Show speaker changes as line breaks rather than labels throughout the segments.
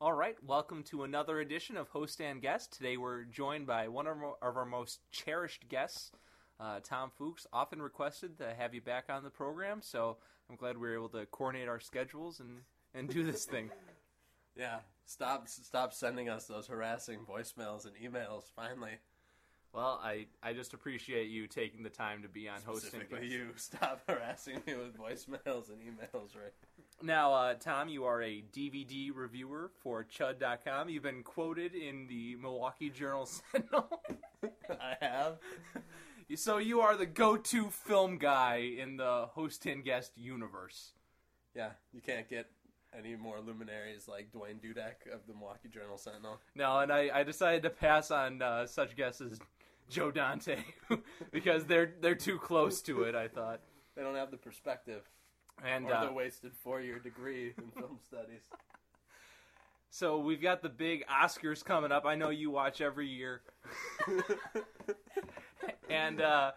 All right, welcome to another edition of Host and Guest. Today we're joined by one of our, of our most cherished guests, uh, Tom Fuchs. Often requested to have you back on the program, so I'm glad we were able to coordinate our schedules and, and do this thing.
Yeah, stop stop sending us those harassing voicemails and emails. Finally,
Well, I, I just appreciate you taking the time to be on Host and
specifically
Guest.
you, stop harassing me with voicemails and emails. Right?
Now, uh, Tom, you are a DVD reviewer for Chud.com. You've been quoted in the Milwaukee Journal Sentinel.
I have.
so you are the go-to film guy in the Host and Guest universe.
Yeah, you can't get any more luminaries like Duane Dudek of the Milwaukee Journal Sentinel.
No, and I, I decided to pass on uh, such guests as Joe Dante because they're they're too close to it. I thought,
They don't have the perspective
and
or
uh,
the wasted four-year degree in film studies.
so we've got the big Oscars coming up. I know you watch every year, and uh,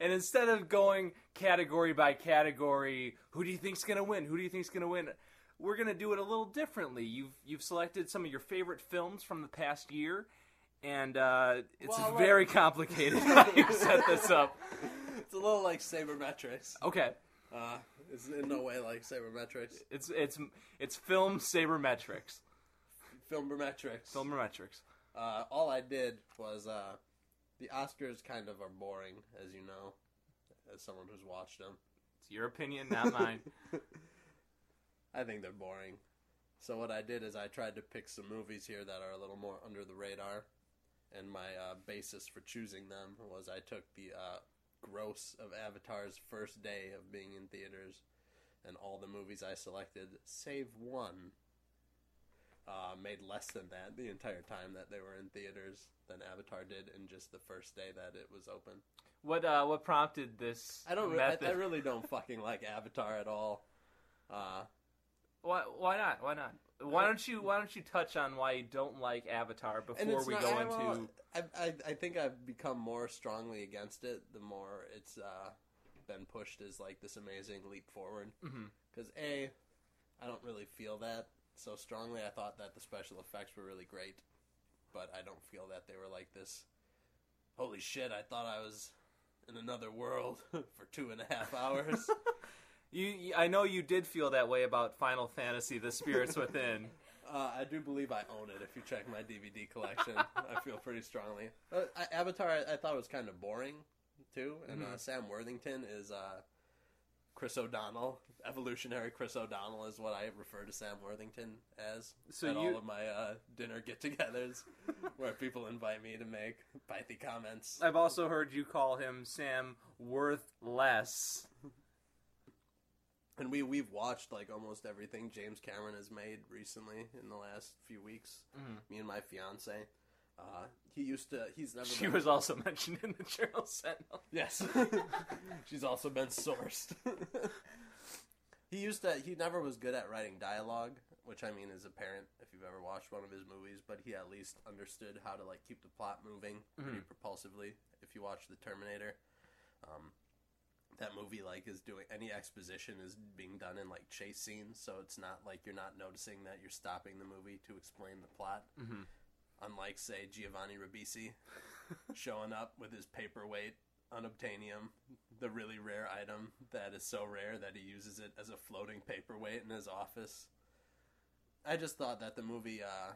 and instead of going category by category, who do you think's gonna win? Who do you think's gonna win? We're gonna do it a little differently. You've you've selected some of your favorite films from the past year, and uh, it's
Well,
very complicated how you set this up.
it's a little like sabermetrics.
Okay,
Uh, it's in no way like sabermetrics.
it's it's it's film sabermetrics.
Filmbermetrics.
Filmmetrics.
Uh, all I did was uh, the Oscars kind of are boring, as you know, as someone who's watched them.
It's your opinion, not mine.
I think they're boring. So what I did is I tried to pick some movies here that are a little more under the radar, and my uh, basis for choosing them was I took the uh, gross of Avatar's first day of being in theaters, and all the movies I selected, save one, uh, made less than that the entire time that they were in theaters than Avatar did in just the first day that it was open.
What uh, what prompted this?
I don't. Re- I. I really don't fucking like Avatar at all. Uh,
Why, why not? Why not? Why don't you Why don't you touch on why you don't like Avatar before we
not-
go
I-
into?
I, I, I think I've become more strongly against it the more it's uh, been pushed as like this amazing leap forward. Because a, I don't really feel that so strongly. I thought that the special effects were really great, but I don't feel that they were like this. Holy shit! I thought I was in another world for two and a half hours.
You, I know you did feel that way about Final Fantasy: The Spirits Within.
Uh, I do believe I own it. If you check my DVD collection, I feel pretty strongly. Uh, I, Avatar, I, I thought was kind of boring too, and uh,
Mhm.
Sam Worthington is uh, Chris O'Donnell. Evolutionary Chris O'Donnell is what I refer to Sam Worthington as
So
at
you-
all of my uh, dinner get-togethers, where people invite me to make pithy comments.
I've also heard you call him Sam Worthless.
And we we've watched like almost everything James Cameron has made recently in the last few weeks.
Mhm.
Me and my fiance. Uh, he used to. He's never.
She
been-
was also mentioned in the Journal Sentinel.
Yes. She's also been sourced. he used to he never was good at writing dialogue, which I mean is apparent if you've ever watched one of his movies, but he at least understood how to like keep the plot moving pretty propulsively if you watch The Terminator. Um that movie like is doing any exposition is being done in like chase scenes, so it's not like you're not noticing that you're stopping the movie to explain the plot.
Mhm.
Unlike say Giovanni Ribisi showing up with his paperweight unobtainium, the really rare item that is so rare that he uses it as a floating paperweight in his office. I just thought that the movie uh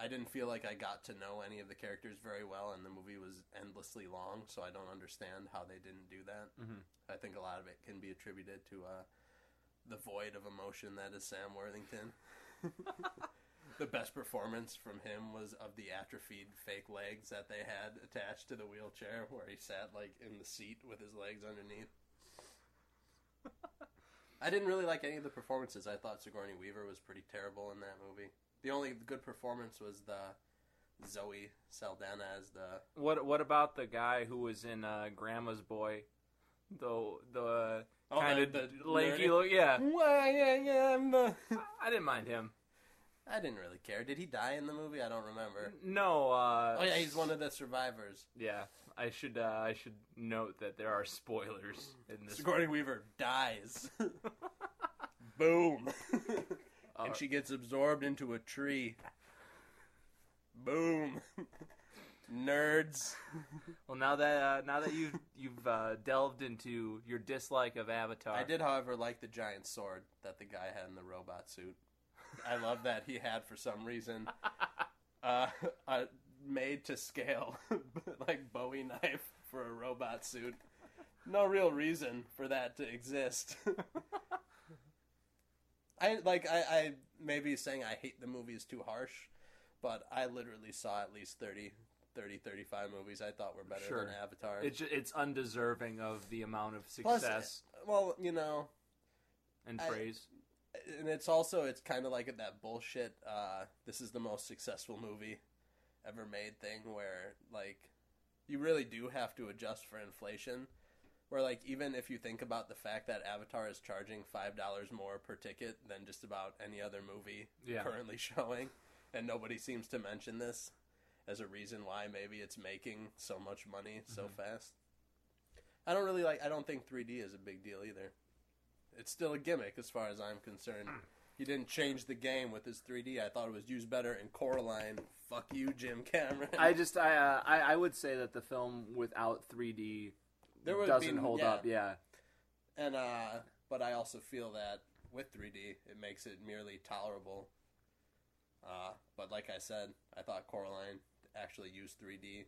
I didn't feel like I got to know any of the characters very well and the movie was endlessly long, so I don't understand how they didn't do that.
Mhm.
I think a lot of it can be attributed to uh the void of emotion that is Sam Worthington. the best performance from him was of the atrophied fake legs that they had attached to the wheelchair where he sat like in the seat with his legs underneath. I didn't really like any of the performances. I thought Sigourney Weaver was pretty terrible in that movie. The only good performance was the Zoe Saldana as the
What What about the guy who was in uh, Grandma's Boy? The the
Oh,
kind of
the
lanky look. Yeah,
Why I am the
I didn't mind him.
I didn't really care. Did he die in the movie? I don't remember.
No. Uh,
Oh yeah, he's one of the survivors.
Yeah, I should uh, I should note that there are spoilers in this.
Sigourney Weaver dies. Boom. and she gets absorbed into a tree. Boom. Nerds.
Well, now that uh, now that you've you've uh, delved into your dislike of Avatar,
I did, however, like the giant sword that the guy had in the robot suit. I love that he had for some reason uh, a made to scale, like Bowie knife for a robot suit. No real reason for that to exist. I like I, I maybe saying I hate the movie is too harsh, but I literally saw at least 30, 30 35 movies I thought were better
Sure.
than Avatar.
it's it's undeserving of the amount of success.
Plus,
success
well, you know,
and
I-
praise.
and it's also it's kind of like that bullshit uh this is the most successful movie ever made thing where like you really do have to adjust for inflation where like even if you think about the fact that avatar is charging five dollars more per ticket than just about any other movie
Yeah.
currently showing and nobody seems to mention this as a reason why maybe it's making so much money so
Mm-hmm.
fast i don't really like i don't think 3d is a big deal either it's still a gimmick as far as I'm concerned. He didn't change the game with his 3D. I thought it was used better in Coraline. Fuck you, Jim Cameron.
I just I, uh, I I would say that the film without 3D
There would
doesn't
be-
hold
yeah.
up. Yeah,
and uh, but I also feel that with 3D, it makes it merely tolerable. Uh, but like I said, I thought Coraline actually used 3D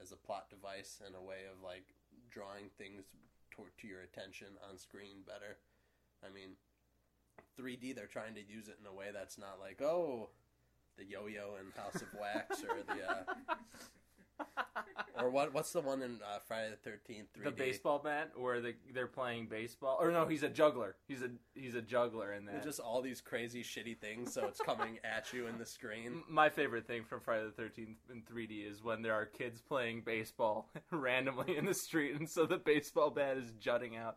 as a plot device and a way of like drawing things to, to your attention on screen better. I mean, 3D they're trying to use it in a way that's not like oh, the yo-yo in House of Wax or the uh, or what what's the one in uh, Friday the 13th 3D
the baseball bat where the, they're playing baseball. Or no, he's a juggler. He's a he's a juggler in that.
Just all these crazy shitty things, so it's coming at you in the screen.
My favorite thing from Friday the 13th in 3D is when there are kids playing baseball randomly in the street, and so the baseball bat is jutting out.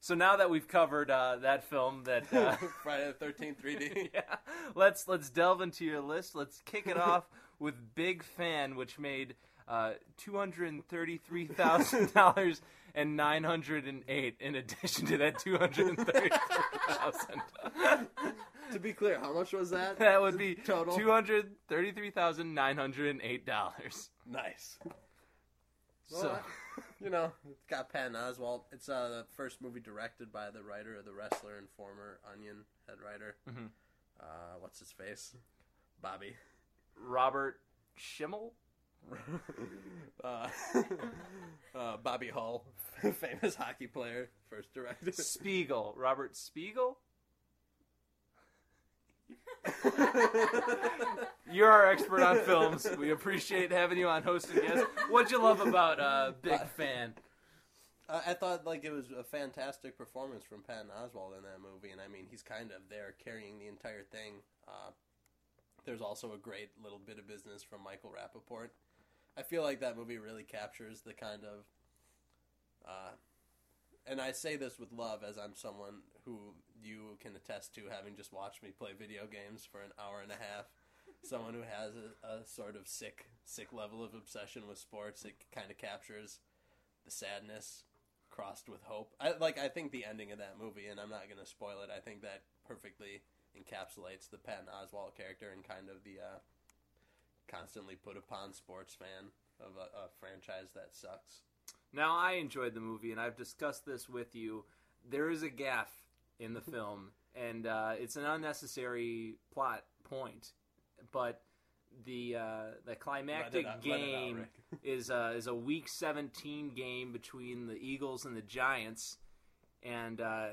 So now that we've covered uh, that film, that uh,
Friday the Thirteenth 3D.
yeah, let's let's delve into your list. Let's kick it off with Big Fan, which made uh, two hundred thirty-three thousand dollars and nine hundred and eight. In addition to that, two hundred thirty-three thousand.
to be clear, how much was that?
That would be
Total?
two hundred thirty-three thousand nine hundred and eight dollars.
Nice.
So
you know, it's got Patton Oswalt. It's uh, the first movie directed by the writer of The Wrestler and former Onion head writer.
Mhm.
Uh, what's his face? Bobby.
Robert Schimmel.
uh, uh, Bobby Hall, famous hockey player, first director.
Spiegel. Robert Spiegel. You're our expert on films. We appreciate having you on Host and Guest. What'd you love about uh, Big Fan?
I I thought like it was a fantastic performance from Patton Oswalt in that movie, and I mean he's kind of there carrying the entire thing. Uh, there's also a great little bit of business from Michael Rapaport. I feel like that movie really captures the kind of, uh, and I say this with love as I'm someone who you can attest to having just watched me play video games for an hour and a half. Someone who has a, a sort of sick, sick level of obsession with sports. It kind of captures the sadness crossed with hope. I like I think the ending of that movie, and I'm not going to spoil it. I think that perfectly encapsulates the Patton Oswalt character and kind of the uh, constantly put upon sports fan of a, a franchise that sucks.
Now, I enjoyed the movie, and I've discussed this with you. There is a gaff in the film, and uh, it's an unnecessary plot point, but the uh, the climactic
out- it out,
game is uh, is a Week 17 game between the Eagles and the Giants, and uh,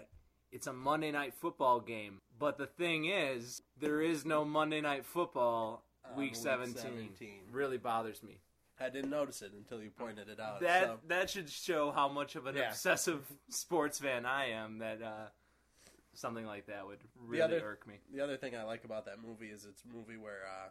it's a Monday Night Football game. But the thing is, there is no Monday Night Football
On
Week
Week
17.
17.
Really bothers me.
I didn't notice it until you pointed it out.
That
so.
that should show how much of an
Yeah.
obsessive sports fan I am. That uh, something like that would really
other-
irk me.
The other thing I like about that movie is it's a movie where uh,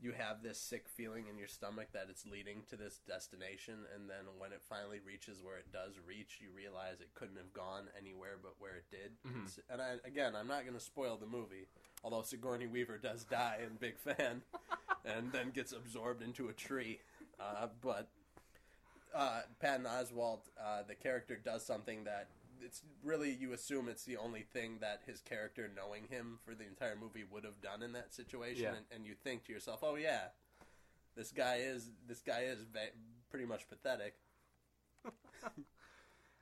you have this sick feeling in your stomach that it's leading to this destination, and then when it finally reaches where it does reach, you realize it couldn't have gone anywhere but where it did.
Mhm.
And I, again, I'm not going to spoil the movie, although Sigourney Weaver does die in Big Fan, and then gets absorbed into a tree. Uh, but uh, Patton Oswalt, uh, the character, does something that it's really you assume it's the only thing that his character knowing him for the entire movie would have done in that situation,
Yeah.
and, and you think to yourself, oh yeah, this guy is this guy is va- pretty much pathetic.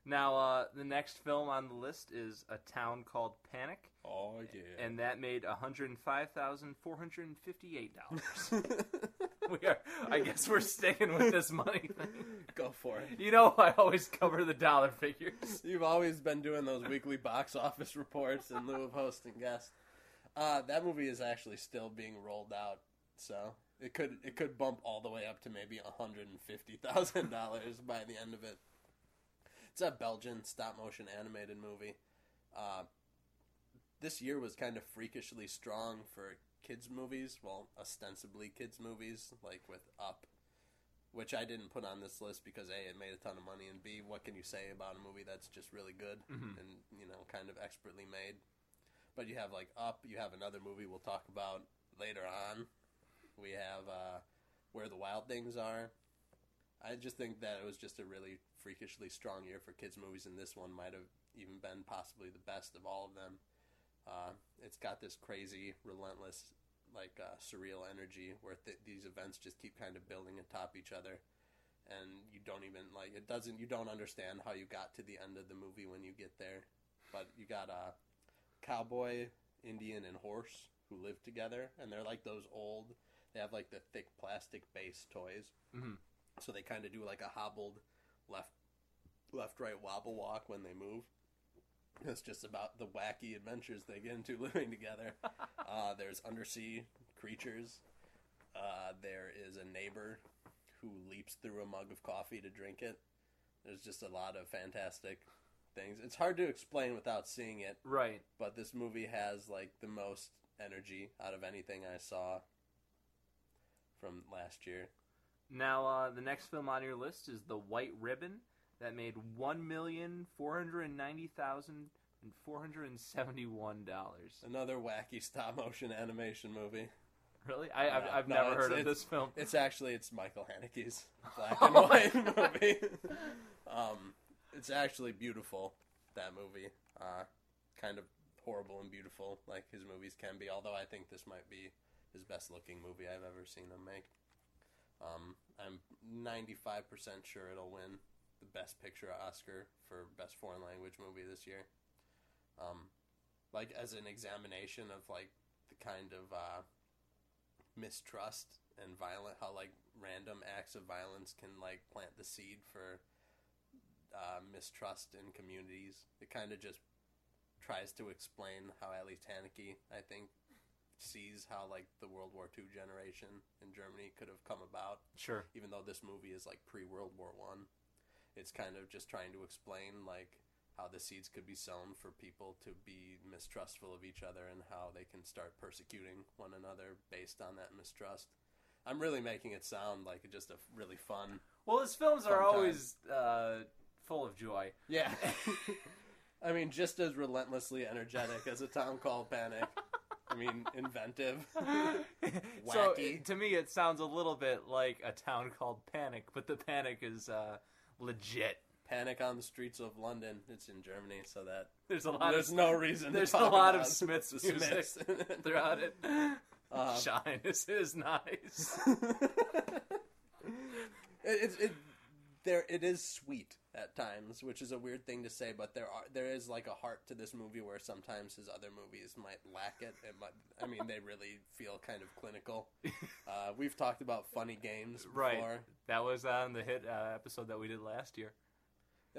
Now, uh, the next film on the list is A Town Called Panic,
Oh yeah,
and that made one hundred five thousand four hundred fifty-eight dollars. we are, I guess, we're sticking with this money thing.
go for it.
You know, I always cover the dollar figures.
You've always been doing those weekly box office reports in lieu of hosting guests. Uh, that movie is actually still being rolled out, so it could it could bump all the way up to maybe hundred and fifty thousand dollars by the end of it. It's a Belgian stop motion animated movie. Uh, this year was kind of freakishly strong for kids movies. Well, ostensibly kids movies, like with Up, which I didn't put on this list because a it made a ton of money, and b what can you say about a movie that's just really good
Mhm.
and you know kind of expertly made. But you have like Up. You have another movie we'll talk about later on. We have uh, Where the Wild Things Are. I just think that it was just a really freakishly strong year for kids movies, and this one might have even been possibly the best of all of them. Uh, it's got this crazy, relentless, like uh, surreal energy where th- these events just keep kind of building atop each other, and you don't even like it. Doesn't you don't understand how you got to the end of the movie when you get there, but you got a cowboy, Indian, and horse who live together, and they're like those old. They have like the thick plastic base toys,
Mhm.
So they kind of do like a hobbled left, left, right wobble walk when they move. It's just about the wacky adventures they get into living together. Uh, there's undersea creatures. Uh, there is a neighbor who leaps through a mug of coffee to drink it. There's just a lot of fantastic things. It's hard to explain without seeing it,
Right.
but this movie has like the most energy out of anything I saw from last year.
Now, uh, the next film on your list is The White Ribbon, that made one million four hundred ninety thousand and four hundred seventy-one dollars.
Another wacky stop motion animation movie.
Really? I, I've,
No,
I've
no,
never heard of this film.
It's actually it's Michael Haneke's black and white movie. um, it's actually beautiful. That movie, uh, kind of horrible and beautiful, like his movies can be. Although I think this might be his best looking movie I've ever seen him make. Um, I'm 95% sure it'll win the Best Picture Oscar for Best Foreign Language Movie this year. Um, like as an examination of like the kind of uh, mistrust and violent how like random acts of violence can like plant the seed for uh, mistrust in communities. It kind of just tries to explain how at least Haneke, I think, sees how like the World War II generation in Germany could have come about.
Sure.
Even though this movie is like pre World War One, it's kind of just trying to explain like how the seeds could be sown for people to be mistrustful of each other and how they can start persecuting one another based on that mistrust. I'm really making it sound like just a really fun.
Well, his films are always uh, full of joy.
Yeah. I mean, just as relentlessly energetic as a town called Panic. I mean, inventive.
so
Wacky.
to me, it sounds a little bit like a town called Panic, but the Panic is uh, legit.
Panic on the streets of London. It's in Germany, so that
There's a lot
there's
of
no reason.
there's
to
a lot of Smiths music
Smiths.
throughout it.
Uh,
Shine is, is nice.
it, it, it there it is sweet at times, which is a weird thing to say, but there are there is like a heart to this movie where sometimes his other movies might lack it. It might, I mean, they really feel kind of clinical. Uh, we've talked about funny games before.
Right. That was on the hit uh, episode that we did last year.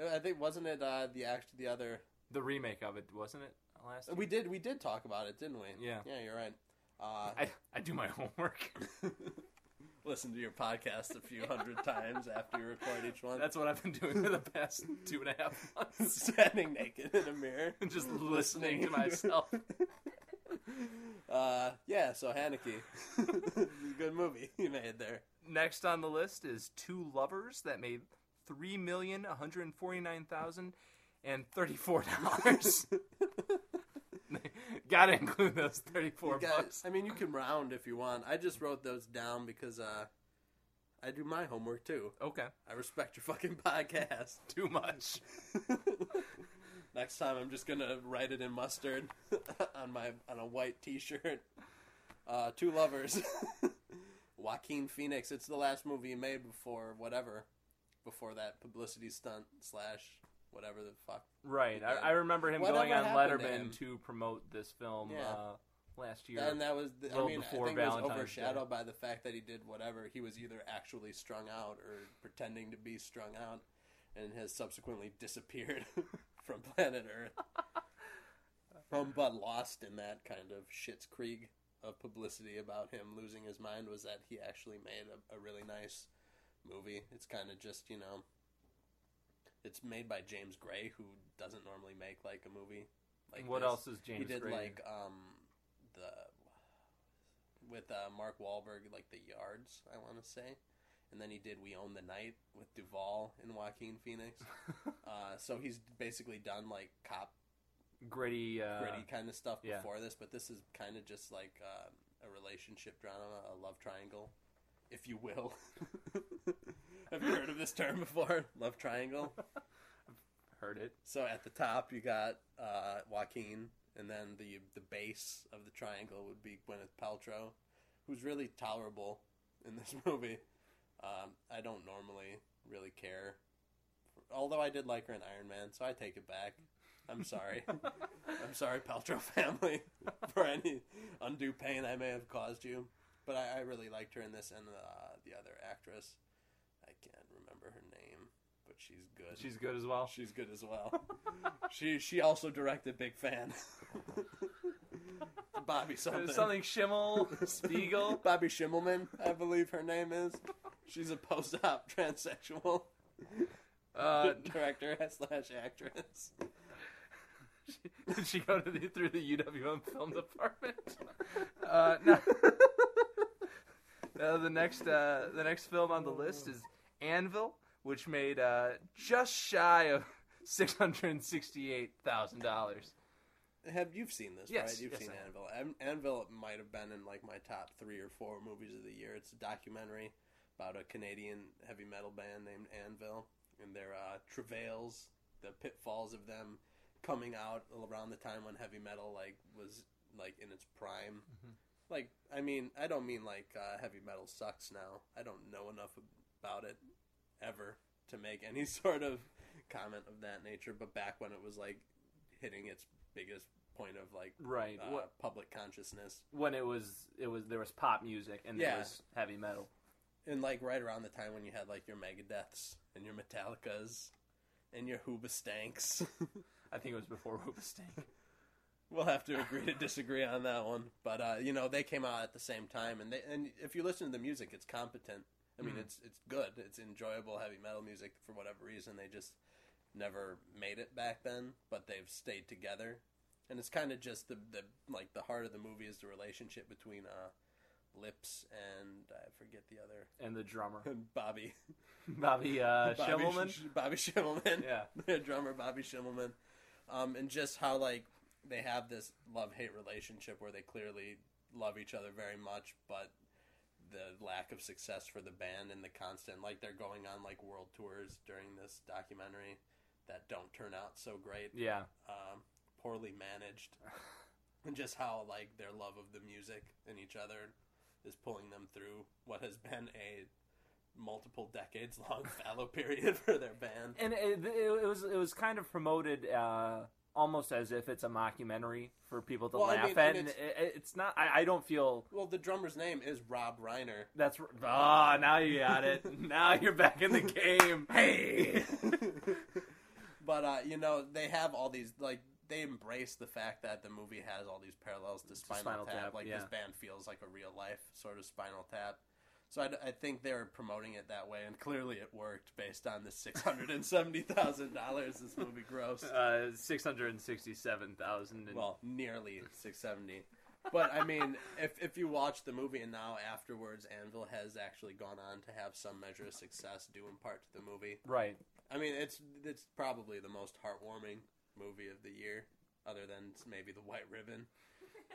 I think wasn't it uh, the act the other
The remake of it, wasn't it? Last year?
we did we did talk about it, didn't we?
Yeah.
Yeah, you're right. Uh,
I, I do my homework.
listen to your podcast a few hundred times after you record each one.
That's what I've been doing for the past two and a half months.
standing naked in a mirror, and
Just listening to myself.
Uh, yeah. So Haneke, good movie you made there.
Next on the list is Two Lovers that made three million one hundred forty nine thousand and thirty four dollars. Gotta include those thirty four
You got-
bucks.
I mean, you can round if you want. I just wrote those down because uh, I do my homework too.
Okay,
I respect your fucking podcast.
too much.
Next time, I'm just gonna write it in mustard on my on a white T-shirt. Uh, Two lovers. Joaquin Phoenix. It's the last movie he made before whatever, before that publicity stunt slash whatever the fuck.
Right. I, I remember him
Whatever
going on
happened to?
Letterman to promote this film
Yeah.
uh, last year.
And that was, the, I mean, I
before
think it was
Valentine's
overshadowed by the fact that he did whatever. He was either actually strung out or pretending to be strung out, and has subsequently disappeared from planet Earth. from but lost in that kind of Shit's Creek of publicity about him losing his mind was that he actually made a, a really nice movie. It's kind of just you know, it's made by James Gray, who doesn't normally make like a movie. Like
what
this.
else is James Gray?
he did
Gray?
like um the with uh, Mark Wahlberg, like the Yards, I want to say, and then he did We Own the Night with Duvall and Joaquin Phoenix. uh, so he's basically done like cop
gritty, uh,
gritty kind of stuff
yeah.
before this, but this is kind of just like uh, a relationship drama, a love triangle, if you will. Have you heard of this term before? Love triangle.
I've heard it.
So at the top you got uh, Joaquin, and then the the base of the triangle would be Gwyneth Paltrow, who's really tolerable in this movie. Um, I don't normally really care, although I did like her in Iron Man, so I take it back. I'm sorry. I'm sorry, Paltrow family, for any undue pain I may have caused you. But I, I really liked her in this, and uh, the other actress, I can't remember her name, but she's good.
She's good as well.
She's good as well. she she also directed Big Fan. Bobby something.
Something Schimmel, Spiegel.
Bobby Schimmelman, I believe her name is. She's a post-op transsexual
Uh,
director slash actress.
did she go to the, through the UWM film department? Uh, no. Uh, the next uh, the next film on the list is Anvil, which made uh, just shy of six hundred and sixty eight thousand dollars.
Have you've seen this,
Yes,
right? You've
yes,
seen
I.
Anvil. An- Anvil might have been in like my top three or four movies of the year. It's a documentary about a Canadian heavy metal band named Anvil and their uh, travails, the pitfalls of them coming out around the time when heavy metal like was like in its prime.
Mhm.
Like, I mean, I don't mean like uh, heavy metal sucks now. I don't know enough about it ever to make any sort of comment of that nature. But back when it was like hitting its biggest point of like
Right.
uh,
What,
public consciousness,
when it was it was there was pop music and there was heavy metal.
and like right around the time when you had like your Megadeths and your Metallicas and your Hoobastanks.
I think it was before Hoobastank.
We'll have to agree to disagree on that one, but uh, you know they came out at the same time, and they and if you listen to the music, it's competent. I mean,
Mhm.
it's it's good. It's enjoyable heavy metal music. For whatever reason, they just never made it back then, but they've stayed together, and it's kind of just the the like the heart of the movie is the relationship between uh, Lips and I forget the other
and the drummer
Bobby
Bobby uh,
Bobby
Schimmelman.
Sh- Bobby Schimmelman
Yeah.
their drummer Bobby Schimmelman, um, and just how like they have this love hate relationship where they clearly love each other very much, but the lack of success for the band and the constant like they're going on like world tours during this documentary that don't turn out so great,
Yeah.
um, poorly managed, and just how like their love of the music and each other is pulling them through what has been a multiple decades long fallow period for their band.
and it, it, it was it was kind of promoted uh, almost as if it's a mockumentary for people to
Well, I
laugh
mean,
at,
and
and it, it's not. I, I don't feel
Well, the drummer's name is Rob Reiner.
that's. Ah, now you got it. now you're back in the game. Hey.
but uh, you know, they have all these like they embrace the fact that the movie has all these parallels to Spinal,
Spinal
Tap.
Tap,
Like
yeah.
this band feels like a real life sort of Spinal Tap. So I, I think they were promoting it that way, and clearly it worked based on the six hundred and seventy thousand dollars this movie grossed.
Uh, six hundred and sixty-seven thousand.
well, nearly 670. But I mean, if if you watch the movie and now afterwards, Anvil has actually gone on to have some measure of success due in part to the movie.
right.
I mean, it's it's probably the most heartwarming movie of the year, other than maybe The White Ribbon,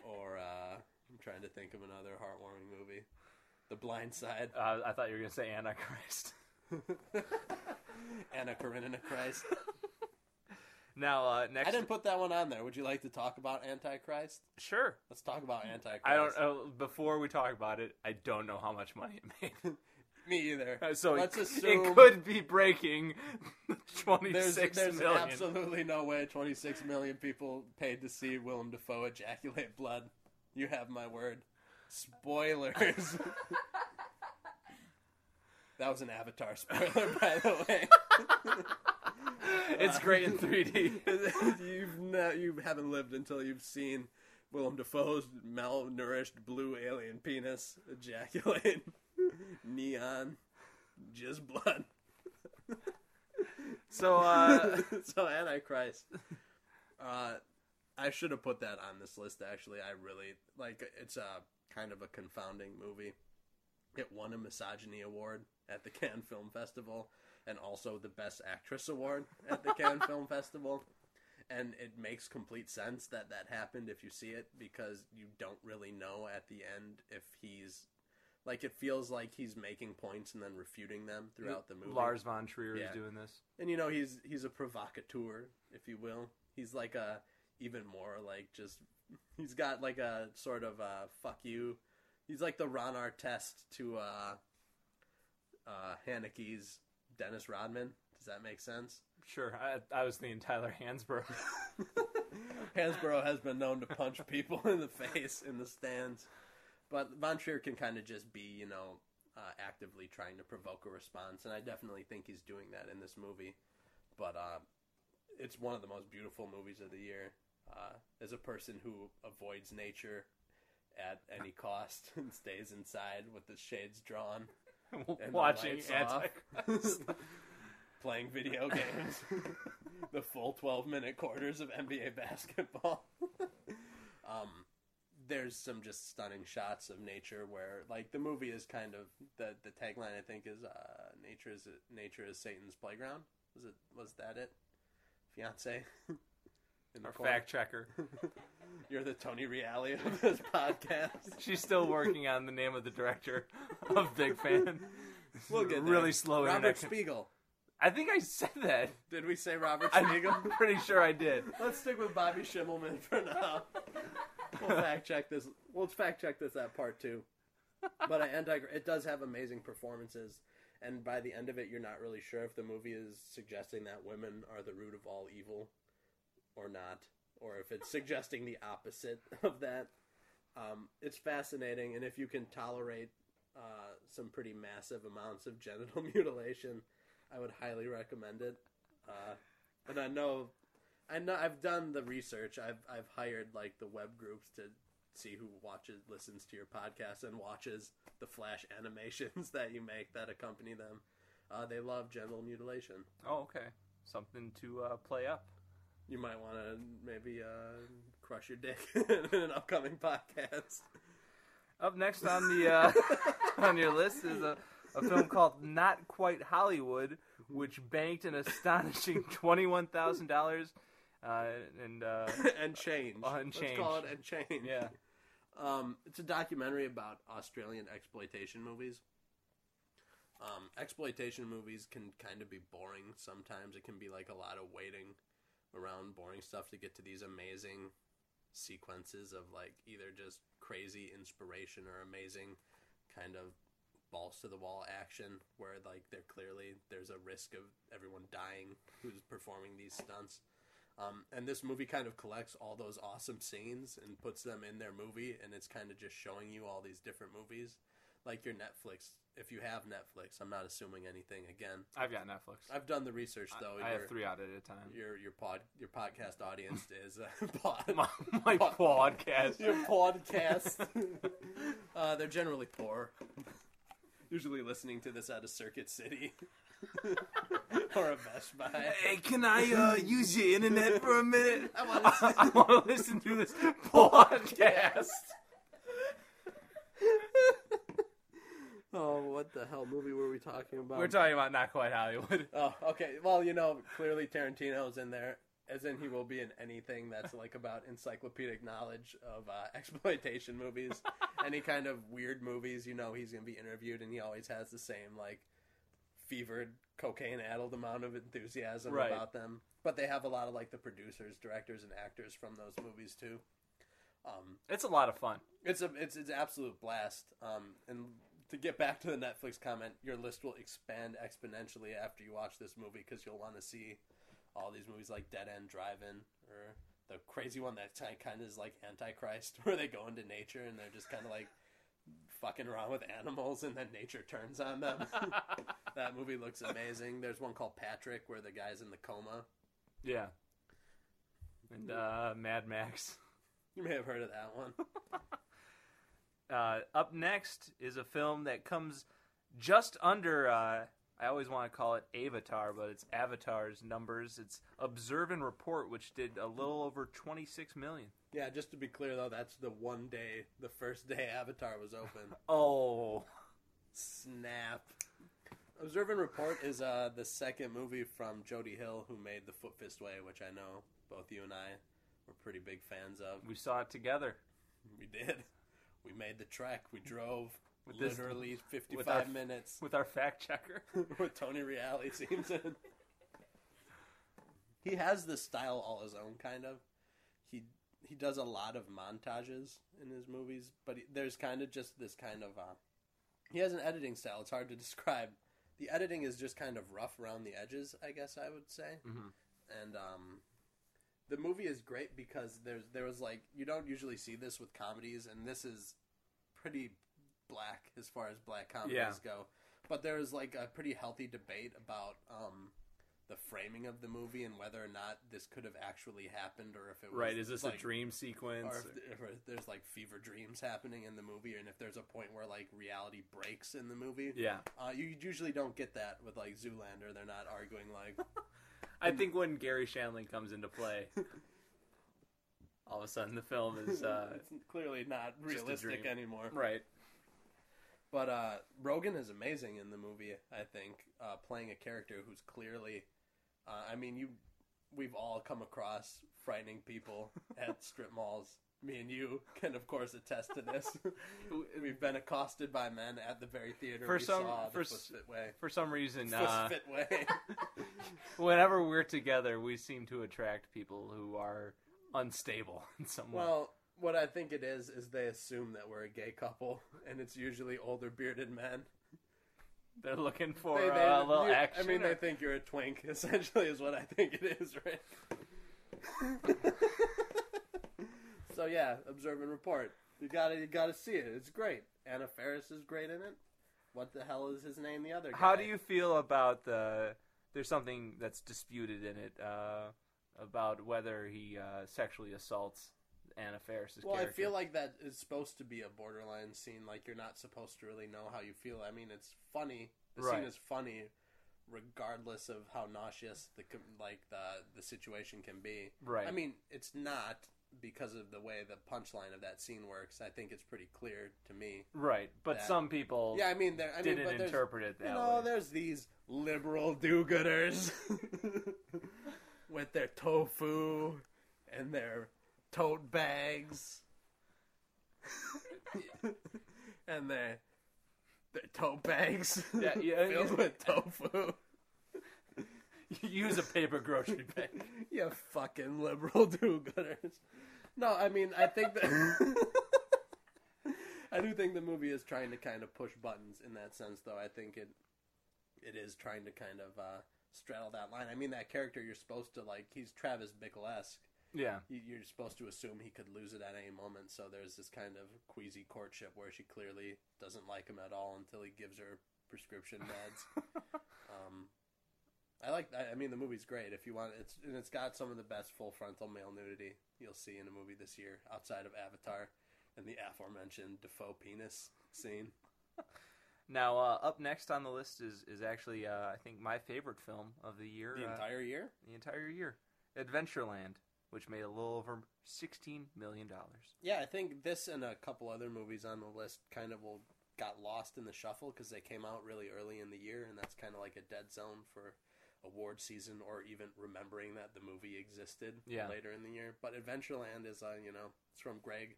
or uh, I'm trying to think of another heartwarming movie, The Blind Side,
Uh, I thought you were gonna say Antichrist.
Anna Karenina Christ.
Now, uh, next,
I didn't put that one on there. Would you like to talk about Antichrist?
sure.
Let's talk about Antichrist.
I don't. Uh, before we talk about it, I don't know how much money it made.
Me either.
So
Let's
it,
assume
it could be breaking twenty
there's, there's
million.
absolutely no way 26 million people paid to see Willem Dafoe ejaculate blood. You have my word. Spoilers. that was an Avatar spoiler, by the way.
It's great in 3D.
you've ne- you haven't lived until you've seen Willem Dafoe's malnourished blue alien penis ejaculate neon, just blood.
So, uh,
so Antichrist. Uh, I should have put that on this list. Actually, I really like. It's a kind of a confounding movie. It won a misogyny award at the Cannes Film Festival, and also the Best Actress award at the Cannes Film Festival. And it makes complete sense that that happened if you see it because you don't really know at the end if he's like it feels like he's making points and then refuting them throughout the movie.
Lars von Trier
Yeah.
is doing this.
And you know he's he's a provocateur, if you will. He's like a even more like just he's got like a sort of uh fuck you. He's like the Ron Artest to uh uh Haneke's Dennis Rodman. Does that make sense?
Sure, I, I was thinking Tyler Hansbrough.
Hansbrough has been known to punch people in the face in the stands. But Von Trier can kind of just be, you know, uh, actively trying to provoke a response, and I definitely think he's doing that in this movie. But uh, it's one of the most beautiful movies of the year. Uh, as a person who avoids nature at any cost and stays inside with the shades drawn, and
Watching.
Playing video games, the full 12 minute quarters of NBA basketball. um, there's some just stunning shots of nature where, like, the movie is kind of the the tagline. I think is uh, "Nature is nature is Satan's playground." Was it? Was that it? Fiance. In
Our
corner.
fact checker.
You're the Tony Reale of this podcast.
She's still working on the name of the director of Big Fan.
We'll get
really
there.
slow
Robert
internet.
Spiegel.
I think I said that.
Did we say Robert
I'm
Spiegel?
pretty sure I did.
Let's stick with Bobby Schimmelman for now. we'll fact check this. We'll fact check this at part two. But I it does have amazing performances, and by the end of it, you're not really sure if the movie is suggesting that women are the root of all evil, or not, or if it's suggesting the opposite of that. Um, it's fascinating, and if you can tolerate uh, some pretty massive amounts of genital mutilation, I would highly recommend it. Uh, and I know I know I've done the research. I've I've hired like the web groups to see who watches listens to your podcast and watches the flash animations that you make that accompany them. Uh, they love genital mutilation.
Oh, okay. Something to uh, play up.
You might want to maybe uh, crush your dick in an upcoming podcast.
Up next on the uh, on your list is a, a film called Not Quite Hollywood, which banked an astonishing twenty one thousand dollars, uh, and uh,
and change.
And
Let's call it and change.
yeah,
Um, it's a documentary about Australian exploitation movies. Um, exploitation movies can kind of be boring sometimes. It can be like a lot of waiting around boring stuff to get to these amazing sequences of like either just crazy inspiration or amazing kind of balls to the wall action where like they're clearly there's a risk of everyone dying who's performing these stunts. Um, and this movie kind of collects all those awesome scenes and puts them in their movie, and it's kind of just showing you all these different movies, like your Netflix. If you have Netflix, I'm not assuming anything. Again,
I've got Netflix.
I've done the research though.
I
your,
have three out at a time.
Your your pod your podcast audience is uh, pod,
My, my podcast.
your podcast. uh, they're generally poor. Usually listening to this out of Circuit City or a Best Buy.
Hey, can I uh, use your internet for a minute?
I
I, I want to listen to this podcast.
Oh, what the hell movie were we talking about?
We're talking about Not Quite Hollywood.
Oh, okay. Well, you know, clearly Tarantino's in there, as in he will be in anything that's like about encyclopedic knowledge of uh, exploitation movies, any kind of weird movies. You know, he's gonna be interviewed, and he always has the same like fevered cocaine addled amount of enthusiasm
Right.
about them. But they have a lot of like the producers, directors, and actors from those movies too. Um,
It's a lot of fun.
it's a it's it's an absolute blast. Um, and to get back to the Netflix comment, your list will expand exponentially after you watch this movie because you'll want to see all these movies like Dead End Drive-In or the crazy one that kind of is like Antichrist, where they go into nature and they're just kind of like fucking around with animals and then nature turns on them. that movie looks amazing. There's one called Patrick where the guy's in the coma.
Yeah. And uh, Mad Max.
You may have heard of that one.
Uh, up next is a film that comes just under. Uh, I always want to call it Avatar, but it's Avatar's numbers. It's Observe and Report, which did a little over 26 million.
Yeah, just to be clear though, that's the one day, the first day Avatar was open.
Oh,
Snap. Observe and Report is uh, the second movie from Jody Hill, who made The Foot Fist Way, which I know both you and I were pretty big fans of.
we saw it together.
We did. We made the trek. We drove
With this-
literally 55
with our-
minutes
with our fact checker.
with Tony Reale seems in. He has this style all his own, kind of. He he does a lot of montages in his movies, but he, there's kind of just this kind of. Uh, he has an editing style. It's hard to describe. The editing is just kind of rough around the edges, I guess I would say.
Mhm.
And um, the movie is great because there's there was like you don't usually see this with comedies, and this is pretty black as far as black comedies
Yeah.
go. But there was like a pretty healthy debate about um, the framing of the movie and whether or not this could have actually happened, or if it was
Right? Is this
like,
a dream sequence?
or if, if there's like fever dreams happening in the movie, and if there's a point where like reality breaks in the movie.
yeah,
Uh, you usually don't get that with like Zoolander. They're not arguing like,
I think when Gary Shanley comes into play, all of a sudden the film is uh,
it's clearly not realistic anymore.
right.
But uh, Rogan is amazing in the movie. I think uh, playing a character who's clearly, uh, I mean, you, we've all come across frightening people at strip malls. Me and you can, of course, attest to this. we've been accosted by men at the very theater
For
we
some-
saw
for
the
s-
Fit Way.
For some reason, uh, whenever we're together, we seem to attract people who are unstable in some way.
Well, what I think it is is they assume that we're a gay couple, and it's usually older bearded men.
They're looking for
They- they-
a little
you-
action.
I mean,
or-
they think you're a twink. Essentially, is what I think it is, right? So yeah, observe and report. You gotta, you gotta see it. It's great. Anna Faris is great in it. What the hell is his name? The other guy.
How do you feel about the? There's something that's disputed in it uh, about whether he uh, sexually assaults Anna Faris's
Well,
character.
I feel like that is supposed to be a borderline scene. Like you're not supposed to really know how you feel. I mean, it's funny. The
Right.
scene is funny, regardless of how nauseous the like the the situation can be.
right.
I mean, it's not because of the way the punchline of that scene works. I think it's pretty clear to me.
right, but
that-
some people
Yeah, I mean, there. I mean,
didn't
but there's,
interpret it that
you know,
way.
there's these liberal do-gooders with their tofu and their tote bags and their their tote bags
Yeah, yeah,
filled
yeah.
with tofu.
Use a paper grocery bag.
you fucking liberal do-gooders. No, I mean, I think that. I do think the movie is trying to kind of push buttons in that sense, though. I think it it is trying to kind of uh, straddle that line. I mean, that character you're supposed to like, he's Travis Bickle esque.
Yeah,
You're supposed to assume he could lose it at any moment. So there's this kind of queasy courtship where she clearly doesn't like him at all until he gives her prescription meds. Um, I like. I I mean, the movie's great. If you want, it's and it's got some of the best full frontal male nudity you'll see in a movie this year, outside of Avatar and the aforementioned Dafoe penis scene.
Now, uh, up next on the list is is actually uh, I think my favorite film of the year.
The
uh,
entire year.
the entire year, Adventureland, which made a little over sixteen million dollars.
Yeah, I think this and a couple other movies on the list kind of will got lost in the shuffle because they came out really early in the year, and that's kind of like a dead zone for award season or even remembering that the movie existed
Yeah.
later in the year. But Adventureland is, uh, you know, it's from Greg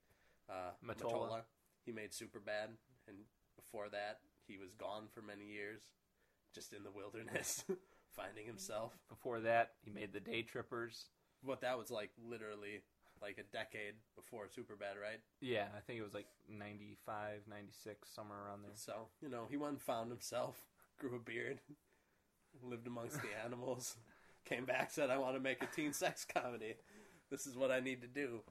uh,
Mottola.
Mottola. He made Superbad, and before that, he was gone for many years. just in the wilderness, finding himself.
Before that, he made the Daytrippers.
What that was like, literally like a decade before Superbad, right?
Yeah, I think it was like 95, 96, somewhere around there.
So you know, he went and found himself, grew a beard, lived amongst the animals, came back, said, "I want to make a teen sex comedy. This is what I need to do."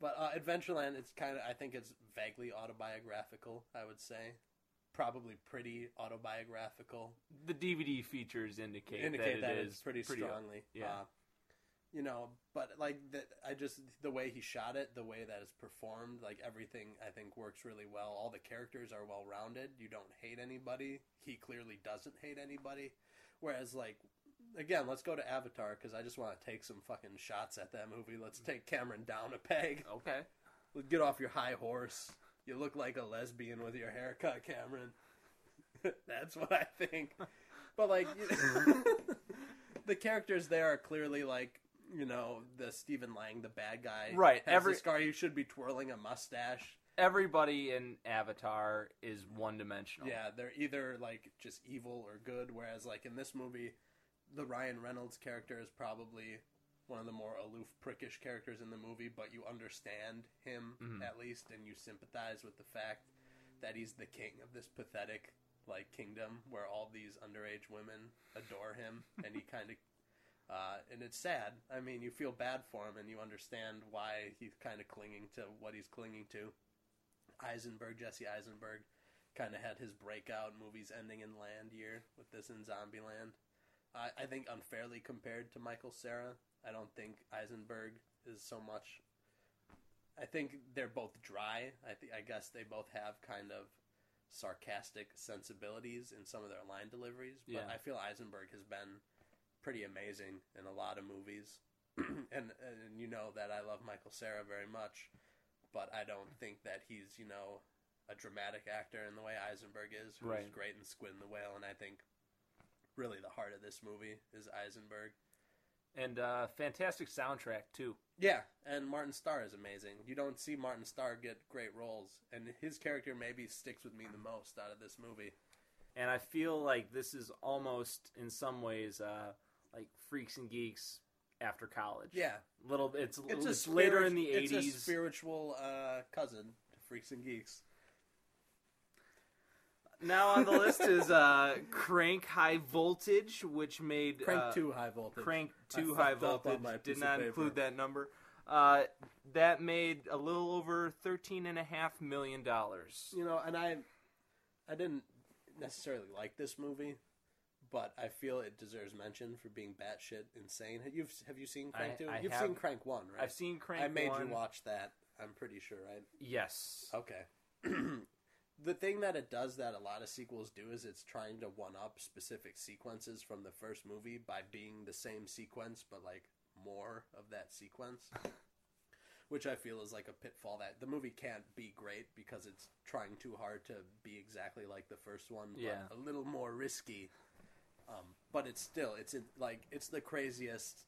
But uh, Adventureland, it's kind of, I think it's vaguely autobiographical. I would say, probably pretty autobiographical.
The DVD features indicate,
Indicate
that,
that, it's pretty,
pretty
strongly.
yeah.
Uh, you know, but like that, I just the way he shot it, the way that it's performed, like everything, I think works really well. All the characters are well rounded. You don't hate anybody. He clearly doesn't hate anybody. Whereas, like, again, let's go to Avatar because I just want to take some fucking shots at that movie. Let's take Cameron down a peg.
Okay.
Get off your high horse. You look like a lesbian with your haircut, Cameron. That's what I think. But like, you the characters there are clearly like, you know, the Stephen Lang, the bad guy,
Right,
Has
every-
guy who should be twirling a mustache.
Everybody in Avatar is one dimensional.
Yeah, they're either like just evil or good. Whereas like in this movie, the Ryan Reynolds character is probably one of the more aloof, prickish characters in the movie, but you understand him
Mhm.
at least, and you sympathize with the fact that he's the king of this pathetic like kingdom where all these underage women adore him, and he kind of. Uh, and it's sad. I mean, you feel bad for him, and you understand why he's kind of clinging to what he's clinging to. Eisenberg, Jesse Eisenberg, kind of had his breakout movies ending in Land year with this in Zombieland. I I think unfairly compared to Michael Cera. I don't think Eisenberg is so much. I think they're both dry. I think I guess they both have kind of sarcastic sensibilities in some of their line deliveries. But
Yeah.
I feel Eisenberg has been pretty amazing in a lot of movies. and and you know that I love Michael Cera very much, but I don't think that he's you know a dramatic actor in the way Eisenberg is, who's
Right.
great in Squid and the Whale, and I think really the heart of this movie is Eisenberg.
And uh, fantastic soundtrack too.
Yeah, and Martin Starr is amazing. You don't see Martin Starr get great roles, and his character maybe sticks with me the most out of this movie.
And I feel like this is almost, in some ways, uh, like Freaks and Geeks after college.
Yeah,
little. It's
it's,
it's, later in the
It's a
eighties.
spiritual uh, cousin to Freaks and Geeks.
Now on the list is uh, Crank High Voltage, which made
Crank
uh,
Two High Voltage.
Crank
I
Two High
up on
Voltage did not include that number. Uh, that made a little over thirteen and a half million dollars.
You know, and I, I didn't necessarily like this movie, but I feel it deserves mention for being batshit insane. Have you have you seen Crank
I-
Two?
I
You've
have-
seen Crank One, right?
I've seen Crank.
I made
1.
you watch that. I'm pretty sure, right?
Yes.
Okay. the thing that it does that a lot of sequels do is it's trying to one up specific sequences from the first movie by being the same sequence but like more of that sequence. Which I feel is like a pitfall that the movie can't be great because it's trying too hard to be exactly like the first one, but
Yeah.
a little more risky. Um, but it's still it's in, like it's the craziest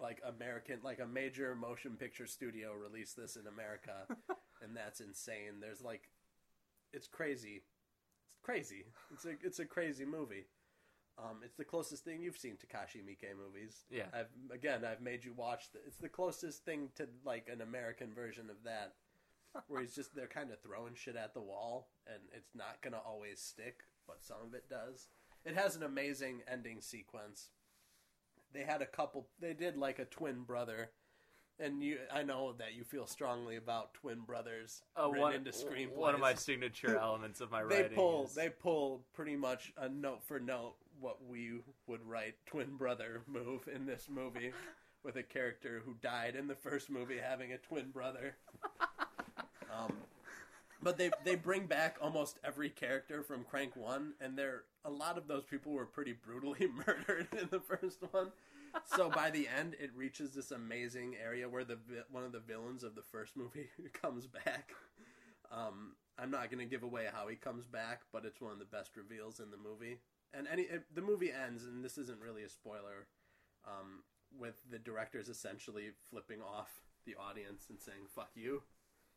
like American like a major motion picture studio released this in America and that's insane. There's like it's crazy. It's crazy. It's a it's a crazy movie. Um, it's the closest thing you've seen to Takashi Miike movies.
Yeah.
I've again I've made you watch. The, it's the closest thing to like an American version of that, where he's just they're kind of throwing shit at the wall, and it's not gonna always stick, but some of it does. It has an amazing ending sequence. They had a couple. They did like a twin brother, and you. I know that you feel strongly about twin brothers written
one,
into screenplays.
one of my signature elements of my
they
writing.
pull
is-
they pull pretty much a note for note what we would write twin brother move in this movie with a character who died in the first movie having a twin brother um, but they they bring back almost every character from crank 1 and they're a lot of those people were pretty brutally murdered in the first one. So by the end it reaches this amazing area where the one of the villains of the first movie comes back. Um, I'm not going to give away how he comes back, but it's one of the best reveals in the movie. And any it, the movie ends, and this isn't really a spoiler, um, with the directors essentially flipping off the audience and saying "fuck you,"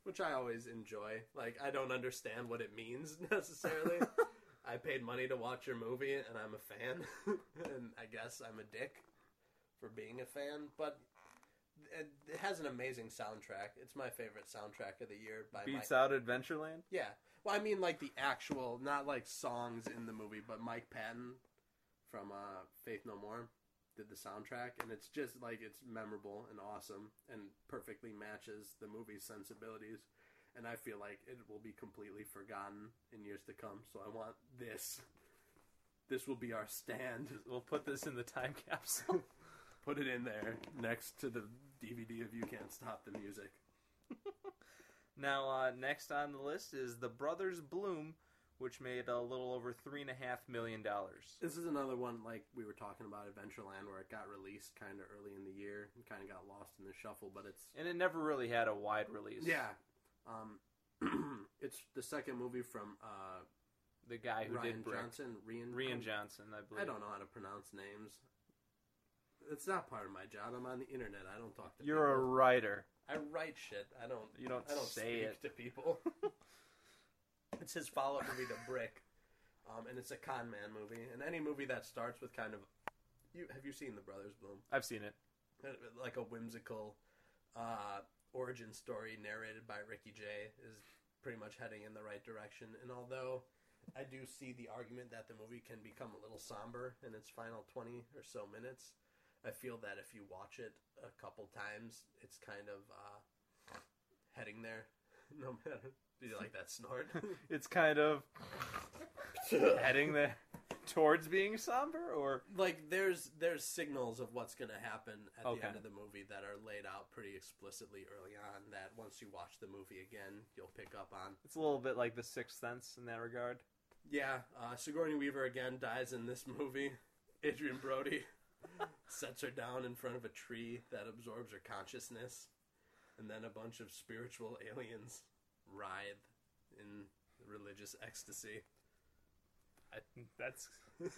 which I always enjoy. Like I don't understand what it means necessarily, I paid money to watch your movie, and I'm a fan, and I guess I'm a dick for being a fan. But it, it has an amazing soundtrack. It's my favorite soundtrack of the year. By
Beats
Mike.
out Adventureland.
Yeah. Well, I mean, like the actual, not like songs in the movie, but Mike Patton from uh, Faith No More did the soundtrack, and it's just like it's memorable and awesome, and perfectly matches the movie's sensibilities. And I feel like it will be completely forgotten in years to come. So I want this. This will be our stand.
We'll put this in the time capsule.
Put it in there next to the DVD of You Can't Stop the Music.
now, uh, next on the list is The Brothers Bloom, which made a little over three and a half million dollars.
This is another one like we were talking about Adventureland, where it got released kind of early in the year and kind of got lost in the shuffle. But it's
And it never really had a wide release.
yeah, um, it's the second movie from uh,
The guy who
Rian
did Brick.
Johnson. Rian,
Rian Johnson, I believe.
I don't know how to pronounce names. It's not part of my job. I'm on the internet. I don't talk to.
You're a writer.
I write shit. I don't.
You don't
I don't
say
speak
it.
to people. it's his follow-up movie to Brick, um, and it's a con man movie. And any movie that starts with kind of, you have you seen The Brothers Bloom?
I've seen it.
like a whimsical uh, origin story narrated by Ricky Jay is pretty much heading in the right direction. And although I do see the argument that the movie can become a little somber in its final 20 or so minutes, I feel that if you watch it a couple times, it's kind of uh, heading there. No matter. Do you like that snort?
It's kind of heading there towards being somber, or
like there's there's signals of what's going to happen at
Okay.
the end of the movie that are laid out pretty explicitly early on that once you watch the movie again you'll pick up on
it's a little bit like The Sixth Sense in that regard.
yeah uh, sigourney weaver again dies in this movie adrien brody sets her down in front of a tree that absorbs her consciousness and then a bunch of spiritual aliens writhe in religious ecstasy
I, that's.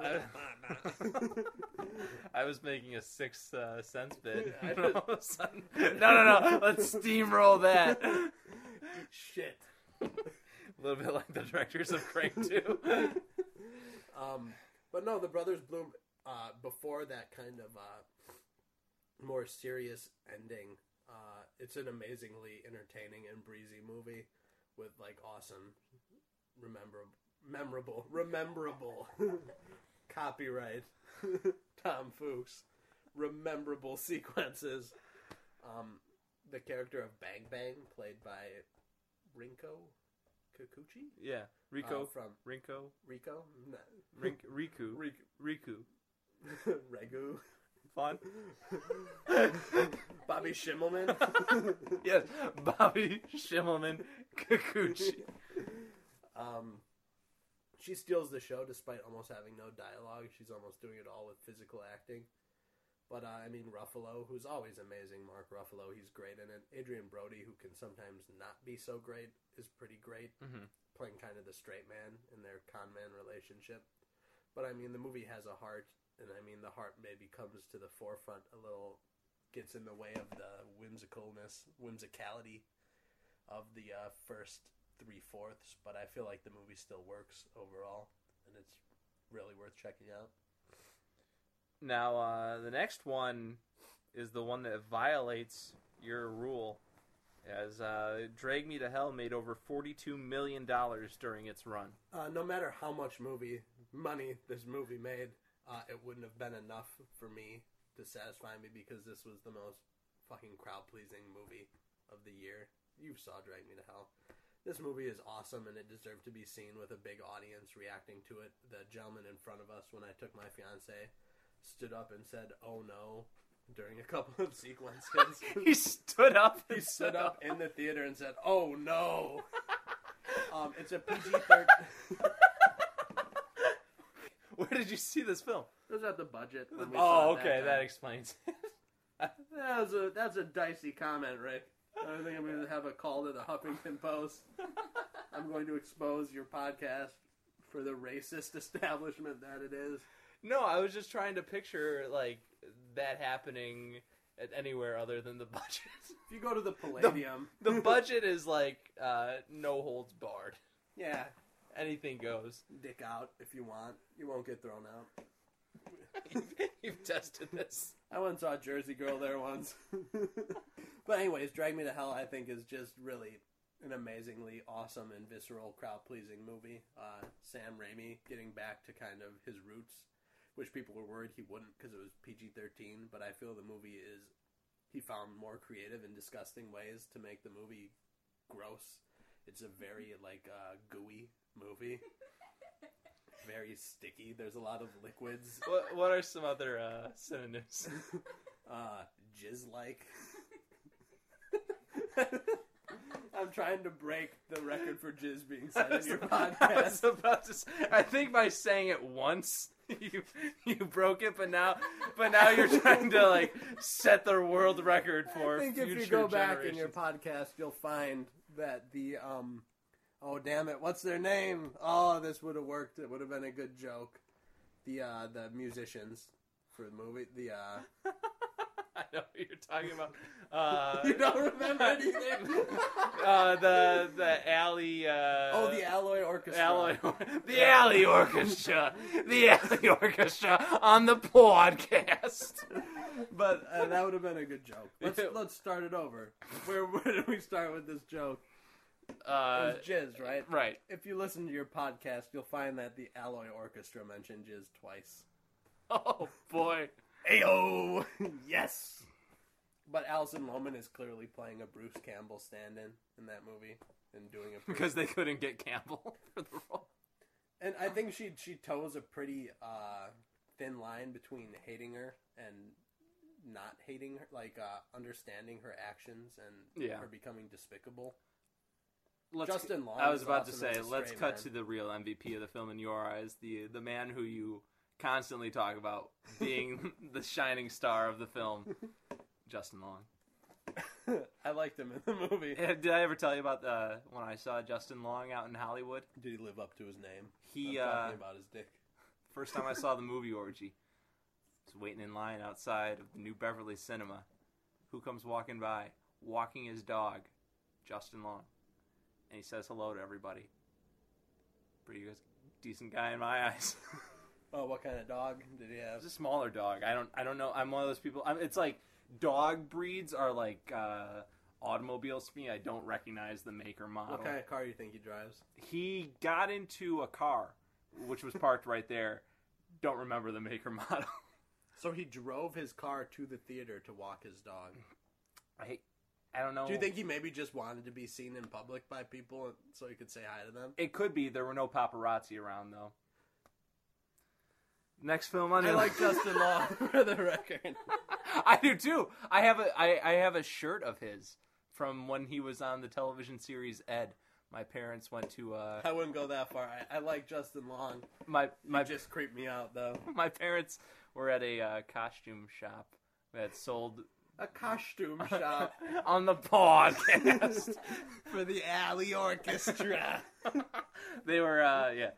I,
I was making a Sixth uh, Sense bit.
I
but all of a sudden- no, no, no! Let's steamroll that.
shit
A little bit like the directors of Crank too.
Um, but no, the Brothers Bloom. Uh, before that kind of uh, more serious ending, uh, it's an amazingly entertaining and breezy movie with like awesome, remember, memorable, rememberable, copyright, Tom Fuchs, rememberable sequences. Um, the character of Bang Bang, played by Rinko Kikuchi,
yeah, Rico
uh, from
Rinko?
Rico, No,
Rink, Riku.
Rik-
Riku.
Regu.
Fun.
Bobby Schimmelman.
yes, Bobby Schimmelman Kikuchi.
um, she steals the show despite almost having no dialogue. She's almost doing it all with physical acting. But uh, I mean, Ruffalo, who's always amazing. Mark Ruffalo, he's great in it. Adrien Brody, who can sometimes not be so great, is pretty great,
Mhm.
playing kind of the straight man in their con man relationship. But I mean, the movie has a heart, and I mean, the heart maybe comes to the forefront a little, gets in the way of the whimsicalness, whimsicality of the uh, first three fourths. But I feel like the movie still works overall, and it's really worth checking out.
Now, uh, the next one is the one that violates your rule, as uh, Drag Me to Hell made over $42 million during its run.
Uh, no matter how much movie money this movie made, uh, it wouldn't have been enough for me to satisfy me because this was the most fucking crowd pleasing movie of the year. You saw Drag Me to Hell. This movie is awesome and it deserved to be seen with a big audience reacting to it. The gentleman in front of us, when I took my fiance, stood up and said, "Oh no," during a couple of sequences.
he stood up.
he stood up
"Oh."
in the theater and said, "Oh no." um, it's a PG thirteen.
Where did you see this film?
It was at the budget. when we
Oh,
it
okay,
time.
that explains.
That was a that's a dicey comment, Rick. I think I'm going to have a call to the Huffington Post. I'm going to expose your podcast for the racist establishment that it is.
no, I was just trying to picture like that happening at anywhere other than the budget.
If you go to the Palladium,
the budget is like uh, no holds barred.
yeah,
Anything goes.
Dick out if you want. You won't get thrown out.
You've tested this.
I once saw a Jersey Girl there once. but anyways, Drag Me to Hell I think is just really an amazingly awesome and visceral crowd pleasing movie. Uh, Sam Raimi getting back to kind of his roots, which people were worried he wouldn't because it was PG thirteen. But I feel the movie is he found more creative and disgusting ways to make the movie gross. It's a very like uh, gooey movie. very sticky. There's a lot of liquids.
What What are some other uh, synonyms?
uh, jizz like. I'm trying to break the record for jizz being said in your
I
podcast.
was about to. Say, I think by saying it once, you you broke it, but now, but now you're trying to like set the world record for
I think if you go back in your podcast, you'll find that the um, oh damn it, what's their name? Oh, this would have worked. It would have been a good joke. The uh, the musicians for the movie. The uh,
I know what you're talking about. Uh,
you don't remember anything.
uh, the the alley. Uh,
oh, the Alloy Orchestra.
Alloy, the Alley Orchestra, the Alley Orchestra on the podcast.
But uh, that would have been a good joke. Let's let's start it over. Where where did we start with this joke?
Uh,
It was jizz, right?
right.
If you listen to your podcast, you'll find that the Alloy Orchestra mentioned jizz twice.
Oh boy.
Ayo! yes! But Alison Lohman is clearly playing a Bruce Campbell stand in in that movie and doing it
Because they couldn't get Campbell for the role.
and I think she she toes a pretty uh, thin line between hating her and not hating her, like uh, understanding her actions and
Yeah.
her becoming despicable.
Let's,
Justin Long
I was about to say, let's cut
man.
to the real MVP of the film in your eyes, the the man who you constantly talk about being the shining star of the film, Justin Long.
I liked him in the movie.
Eh, Did I ever tell you about the, when I saw Justin Long out in Hollywood?
Did he live up to his name?
He
I'm
uh,
talking about his dick.
First time I saw the movie Orgy. Waiting in line outside of the New Beverly Cinema. Who comes walking by? Walking his dog, Justin Long. And he says hello to everybody. Pretty good, decent guy in my eyes.
Oh, what kind of dog did he have?
it's a smaller dog. I don't I don't know. I'm one of those people. I'm, it's like dog breeds are like uh, automobiles to me. I don't recognize the make or model.
What kind of car do you think he drives?
He got into a car, which was parked right there. Don't remember the make or model.
So he drove his car to the theater to walk his dog.
I I don't know.
Do you think he maybe just wanted to be seen in public by people so he could say hi to them?
it could be? There were no paparazzi around though. Next film on
I like Justin Long for the record.
I do too. I have a I, I have a shirt of his from when he was on the television series Ed. My parents went to uh
I wouldn't go that far. I, I like Justin Long.
my my
My just creeped me out though.
my parents were at a uh, costume shop that sold
A costume shop
on the podcast.
for the Alley Orchestra.
they were uh yeah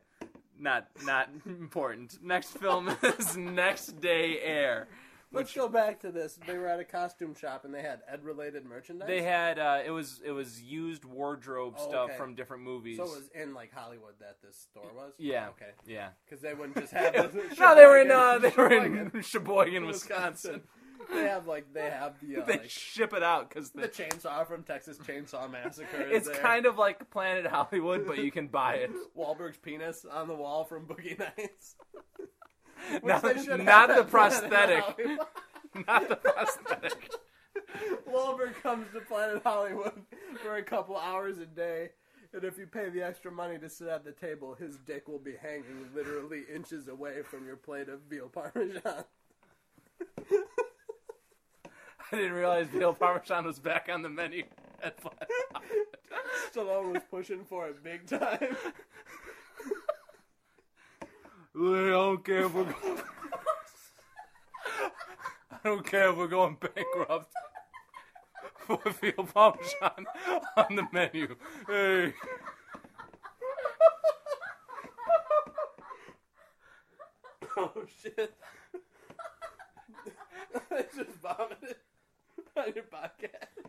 not not important next film is next day air
Let's go back to this. They were at a costume shop and they had Ed related merchandise.
they had uh it was it was used wardrobe
Oh,
stuff
okay.
from different movies
so it was in like Hollywood that this store was.
yeah
Okay.
yeah
Because they wouldn't just have. The,
no they were in uh they were in sheboygan wisconsin
They have like they have the uh,
they
like,
ship it out because
the chainsaw from Texas Chainsaw Massacre.
it's kind of like planet hollywood but you can buy it
Wahlberg's penis on the wall from Boogie Nights.
Not,
they should have
not the prosthetic not the prosthetic
Wahlberg comes to Planet Hollywood for a couple hours a day, and if you pay the extra money to sit at the table, his dick will be hanging literally inches away from your plate of veal parmesan.
i didn't realize veal parmesan was back on the menu at planet hollywood
Stallone was pushing for it big time.
I don't care if we're going. I don't care if we're going bankrupt. For veal parmesan on the menu. Hey.
oh shit! I just vomited on your podcast.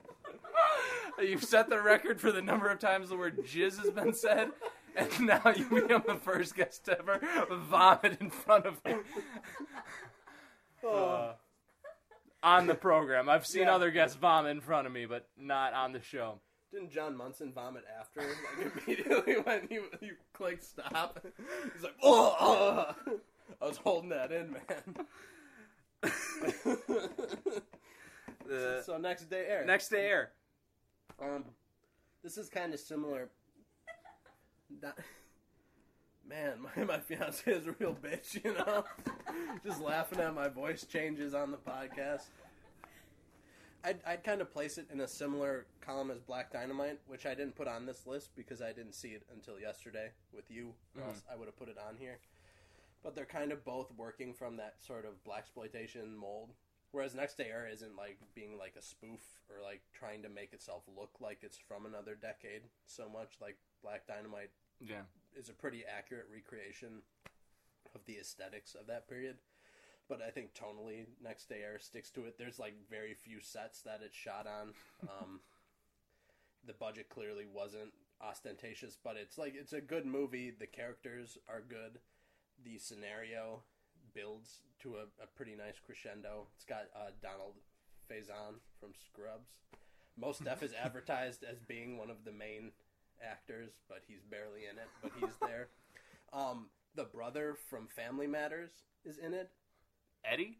You've set the record for the number of times the word jizz has been said and now you become the first guest to ever vomit in front of me. Uh, on the program. I've seen
Yeah.
other guests vomit in front of me, but not on the show.
Didn't John Munson vomit after? Like immediately when you you click stop, he's like, "Oh, oh." I was holding that in, man."
The
so next day air.
next day air.
Um, this is kind of similar. Not- Man, my, my fiance is a real bitch, you know? Just laughing at my voice changes on the podcast. I'd, I'd kind of place it in a similar column as Black Dynamite, which I didn't put on this list because I didn't see it until yesterday with you. Mm-hmm. or else I would have put it on here. But they're kind of both working from that sort of black exploitation mold. Whereas Next Day Air isn't like being like a spoof or like trying to make itself look like it's from another decade so much. Like Black Dynamite
Yeah.
is a pretty accurate recreation of the aesthetics of that period. But I think tonally, Next Day Air sticks to it. There's like very few sets that it's shot on. Um, the budget clearly wasn't ostentatious, but it's like it's a good movie. The characters are good. The scenario builds to a, a pretty nice crescendo. It's got uh, Donald Faison from Scrubs. Mos Def is advertised as being one of the main actors, but he's barely in it. But he's there. Um, the brother from Family Matters is in it.
Eddie?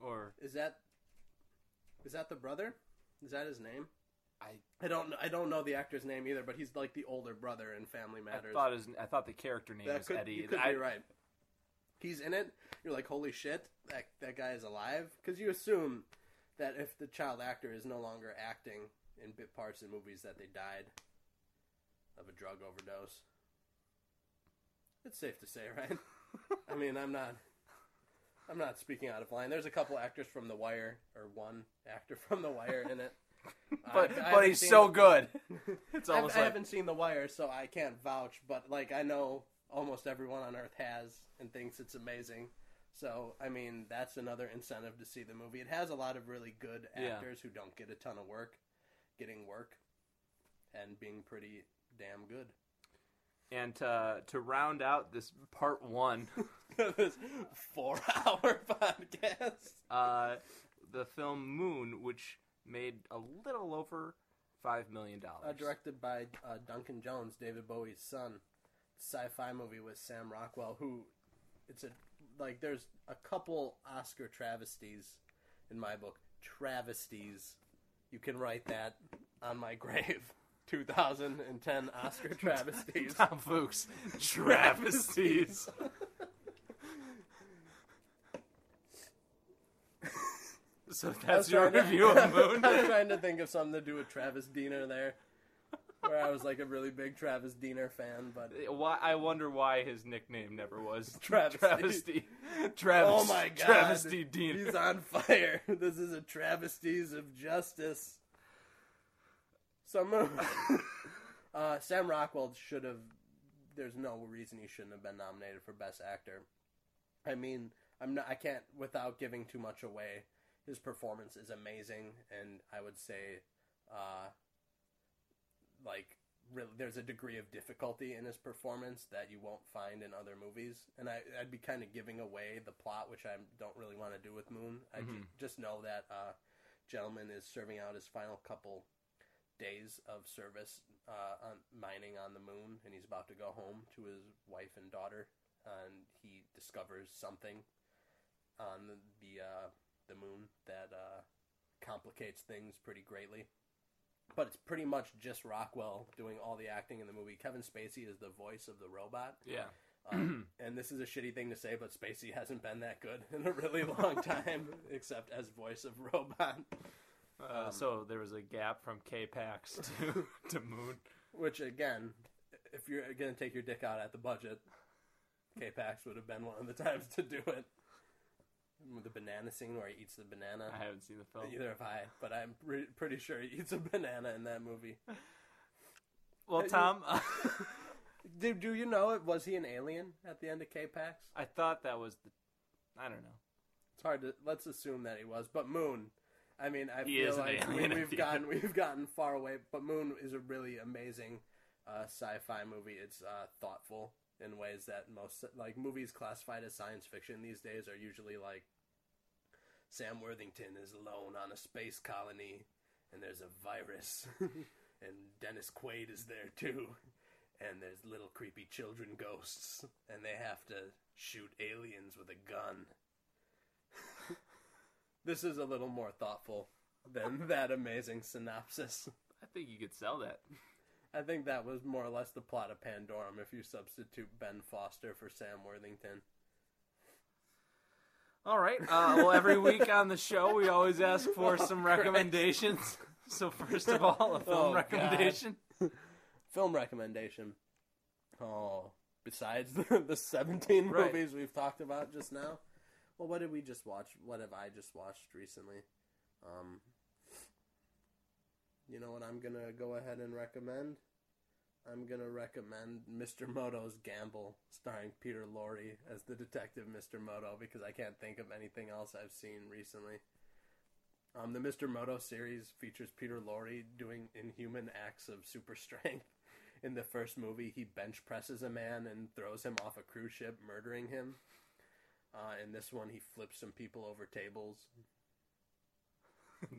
Or
Is that is that the brother? Is that his name?
I
I don't I don't know the actor's name either, but he's like the older brother in Family
I
Matters.
thought his I thought the character name was
could,
Eddie.
You could
I,
be right. He's in it. You're like, holy shit, that that guy is alive. Because you assume that if the child actor is no longer acting in bit parts in movies, that they died of a drug overdose. It's safe to say, right? I mean, I'm not. I'm not speaking out of line. There's a couple actors from The Wire, or one actor from The Wire in it.
But
I- I
but he's so good. It's almost
I
like
haven't seen The Wire, so I can't vouch. But like, I know almost everyone on Earth has and thinks it's amazing. So I mean, that's another incentive to see the movie. It has a lot of really good
Yeah.
actors who don't get a ton of work, getting work, and being pretty damn good.
and to to round out this part one,
this four-hour podcast.
uh, the film Moon, which made a little over five million dollars.
Uh, directed by uh, Duncan Jones, David Bowie's son. Sci-fi movie with Sam Rockwell, who it's a like. There's a couple Oscar travesties in my book. Travesties. You can write that on my grave. 2010 Oscar travesties.
Tom Fuchs, travesties. so that's your
trying to-
review of Moon.
I was trying to think of something to do with Travis Diener there, where I was like a really big Travis Diener fan, but eh,
Why I wonder why his nickname never was
Travesty.
Travesty. Travis,
Oh my god.
Travesty Dean.
He's on fire. This is a travesties of justice. So Moon. uh, Sam Rockwell should have. There's no reason he shouldn't have been nominated for Best Actor. I mean, I'm not. I can't without giving too much away. His performance is amazing, and I would say, uh, like, really, there's a degree of difficulty in his performance that you won't find in other movies. And I, I'd be kind of giving away the plot, which I don't really want to do with Moon. I ju-
Mhm.
just know that uh, gentleman is serving out his final couple days of service uh, on mining on the moon, and he's about to go home to his wife and daughter. And he discovers something on the the, uh, the moon that uh, complicates things pretty greatly. But it's pretty much just Rockwell doing all the acting in the movie. Kevin Spacey is the voice of the robot.
Yeah.
Um, and this is a shitty thing to say, but Spacey hasn't been that good in a really long time, except as voice of robot.
Uh,
Um,
so there was a gap from K-Pax to to Moon.
Which again, if you're gonna take your dick out at the budget, K-Pax would have been one of the times to do it. The banana scene where he eats the banana.
I haven't seen the film.
Neither have I, but I'm pre- pretty sure he eats a banana in that movie.
Well, Tom,
Do, do you know it? Was he an alien at the end of K-Pax?
I thought that was the. I don't know.
It's hard to let's assume that he was, but Moon. I mean, I
He
feel like we,
alien at
we've
the
gotten we've gotten far away, but Moon is a really amazing uh, sci-fi movie. It's uh, thoughtful in ways that most like movies classified as science fiction these days are usually like Sam Worthington is alone on a space colony and there's a virus and Dennis Quaid is there too and there's little creepy children ghosts and they have to shoot aliens with a gun. This is a little more thoughtful than that amazing synopsis.
I think you could sell that.
I think that was more or less the plot of Pandorum if you substitute Ben Foster for Sam Worthington.
All right. Uh, well, every week on the show, we always ask for
Oh,
some recommendations. So, first of all, a film
Oh, God.
recommendation.
Film recommendation. Oh, besides the, the 17
Right.
movies we've talked about just now. Well, what did we just watch? What have I just watched recently? Um, you know what I'm to go ahead and recommend? I'm to recommend Mr. Moto's Gamble, starring Peter Lorre as the detective Mr. Moto, because I can't think of anything else I've seen recently. Um, the Mr. Moto series features Peter Lorre doing inhuman acts of super strength. In the first movie, he bench presses a man and throws him off a cruise ship, murdering him. Uh, in this one, he flips some people over tables.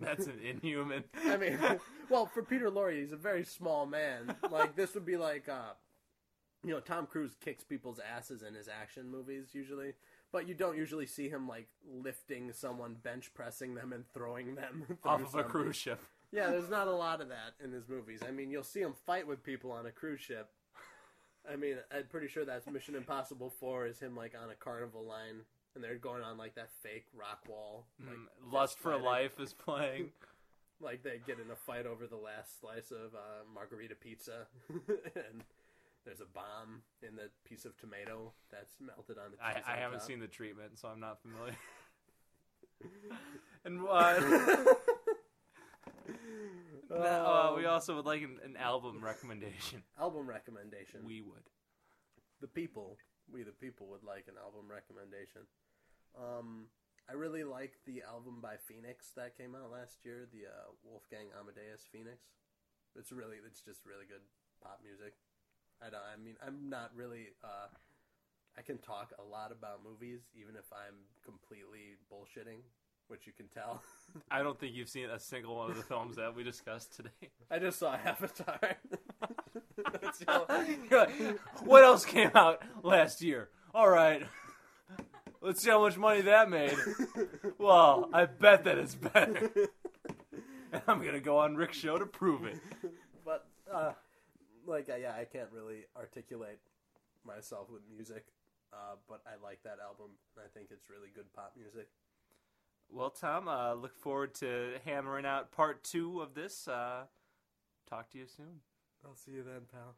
That's an inhuman.
I mean, well, for Peter Lorre, he's a very small man. Like this would be like, uh, you know, Tom Cruise kicks people's asses in his action movies usually, but you don't usually see him like lifting someone, bench pressing them, and throwing them
off of a cruise ship.
Yeah, there's not a lot of that in his movies. I mean, you'll see him fight with people on a cruise ship. I mean, I'm pretty sure that's Mission Impossible 4 is him like on a carnival line and they're going on like that fake rock wall. Like,
Mm, Lust for
fighting.
Life is playing.
like they get in a fight over the last slice of uh, margarita pizza, and there's a bomb in the piece of tomato that's melted on the
I. I haven't
top.
seen the treatment, so I'm not familiar. and uh, uh, we
Oh.
also would like an, an album recommendation.
album recommendation.
We would.
the people, we the people would like an album recommendation. Um, I really like the album by Phoenix that came out last year, the uh, Wolfgang Amadeus Phoenix. It's really, it's just really good pop music. I don't, I mean, I'm not really. Uh, I can talk a lot about movies, even if I'm completely bullshitting, which you can tell.
I don't think you've seen a single one of the films that we discussed today.
I just saw Avatar. That's the
like, what else came out last year? All right. Let's see how much money that made. Well, I bet that it's better. And I'm going to go on Rick's show to prove it.
but uh, like uh, yeah, I can't really articulate myself with music. Uh, but I like that album. I think it's really good pop music.
Well, Tom, uh, look forward to hammering out part two of this. Uh, talk to you soon.
I'll see you then, pal.